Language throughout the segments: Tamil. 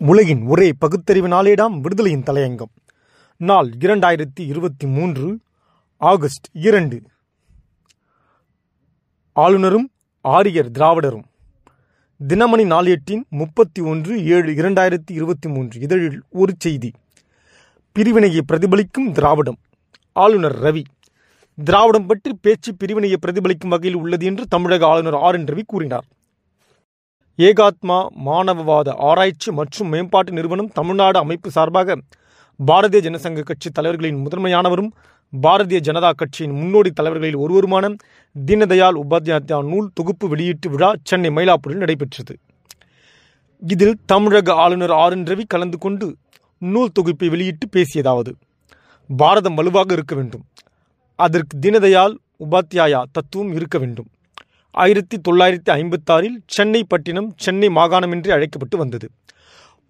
உலகின் ஒரே பகுத்தறிவு நாளேடாம் விடுதலையின் தலையங்கம். நாள் இரண்டாயிரத்தி இருபத்தி மூன்று ஆகஸ்ட் இரண்டு. ஆளுநரும் ஆரியர் திராவிடரும். தினமணி நாளேட்டின் முப்பத்தி ஒன்று ஏழு இரண்டாயிரத்தி இருபத்தி மூன்று இதழில் ஒரு செய்தி. பிரிவினையை பிரதிபலிக்கும் திராவிடம். ஆளுநர் ரவி. திராவிடம் பற்றி பேச்சு பிரிவினையை பிரதிபலிக்கும் வகையில் உள்ளது என்று தமிழக ஆளுநர் ஆர் என் ரவி கூறினார். ஏகாத்மா மாணவவாத ஆராய்ச்சி மற்றும் மேம்பாட்டு நிறுவனம் தமிழ்நாடு அமைப்பு சார்பாக பாரதிய ஜனசங்க கட்சி தலைவர்களின் முதன்மையானவரும் பாரதிய ஜனதா கட்சியின் முன்னோடி தலைவர்களில் ஒருவருமான தீனதயாள் உபாத்யாத்யா நூல் தொகுப்பு வெளியீட்டு விழா சென்னை மயிலாப்பூரில் நடைபெற்றது. இதில் தமிழக ஆளுநர் ஆர் என் ரவி கலந்து கொண்டு நூல் தொகுப்பை வெளியிட்டு பேசியதாவது பாரதம் வலுவாக இருக்க வேண்டும். அதற்கு தீனதயாள் உபாத்யாயா தத்துவம் இருக்க வேண்டும். ஆயிரத்தி தொள்ளாயிரத்தி ஐம்பத்தாறில் சென்னை பட்டினம் சென்னை மாகாணம் என்று அழைக்கப்பட்டு வந்தது.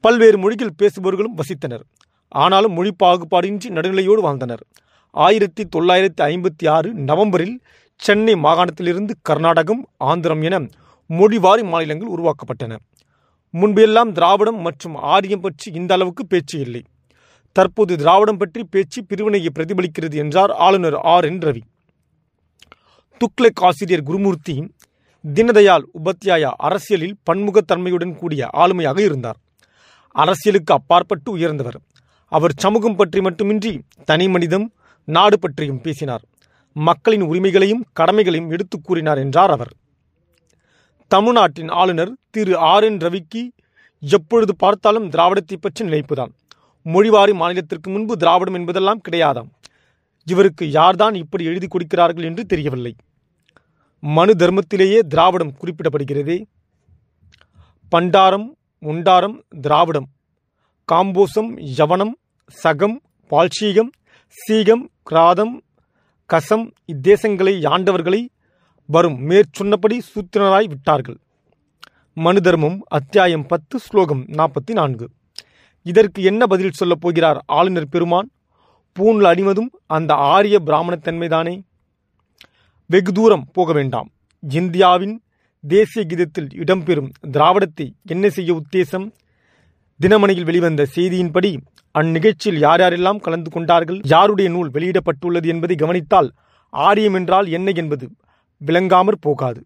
பல்வேறு மொழிகள் பேசுபவர்களும் வசித்தனர். ஆனாலும் மொழி பாகுபாடின்றி நடுநிலையோடு வாழ்ந்தனர். ஆயிரத்தி தொள்ளாயிரத்தி ஐம்பத்தி ஆறு நவம்பரில் சென்னை மாகாணத்திலிருந்து கர்நாடகம் ஆந்திரம் என மொழிவாரி மாநிலங்கள் உருவாக்கப்பட்டன. முன்பெல்லாம் திராவிடம் மற்றும் ஆரியம் பற்றி இந்த அளவுக்கு பேச்சு இல்லை. தற்போது திராவிடம் பற்றி பேச்சு பிரிவினையை பிரதிபலிக்கிறது என்றார் ஆளுநர் ஆர் என் ரவி. துக்ளக் ஆசிரியர் குருமூர்த்தி தினதயாள் உபத்தியாயா அரசியலில் பன்முகத்தன்மையுடன் கூடிய ஆளுமையாக இருந்தார். அரசியலுக்கு அப்பாற்பட்டு உயர்ந்தவர். அவர் சமூகம் பற்றி மட்டுமின்றி தனி மனிதம் நாடு பற்றியும் பேசினார். மக்களின் உரிமைகளையும் கடமைகளையும் எடுத்துக் கூறினார் என்றார் அவர். தமிழ்நாட்டின் ஆளுநர் திரு ஆர் என் ரவிக்கு எப்பொழுது பார்த்தாலும் திராவிடத்தை பற்றி நினைப்புதான். மொழிவாரி மாநிலத்திற்கு முன்பு திராவிடம் என்பதெல்லாம் கிடையாதாம். இவருக்கு யார்தான் இப்படி எழுதி கொடுக்கிறார்கள் என்று தெரியவில்லை. மனு தர்மத்திலேயே திராவிடம் குறிப்பிடப்படுகிறதே. பண்டாரம் உண்டாரம் திராவிடம். காம்போசம் யவனம் சகம் பால்சீகம் சீகம் கிராதம் கசம் இத்தேசங்களை யாண்டவர்களை வரும் மேற்சொன்னபடி சூத்திரராய் விட்டார்கள். மனு தர்மம் அத்தியாயம் பத்து ஸ்லோகம் நாற்பத்தி நான்கு. இதற்கு என்ன பதில் சொல்லப் போகிறார் ஆளுநர் பெருமான்? பூணில் அணிவதும் அந்த ஆரிய பிராமணத்தன்மைதானே? வெகு தூரம் போக வேண்டாம். இந்தியாவின் தேசிய கீதத்தில் இடம்பெறும் திராவிடத்தை என்ன செய்ய உத்தேசம்? தினமணியில் வெளிவந்த செய்தியின்படி அந்நிகழ்ச்சியில் யார் யாரெல்லாம் கலந்து கொண்டார்கள்? யாருடைய நூல் வெளியிடப்பட்டுள்ளது என்பதை கவனித்தால் ஆரியம் என்றால் என்ன என்பது விளங்காமற் போகாது.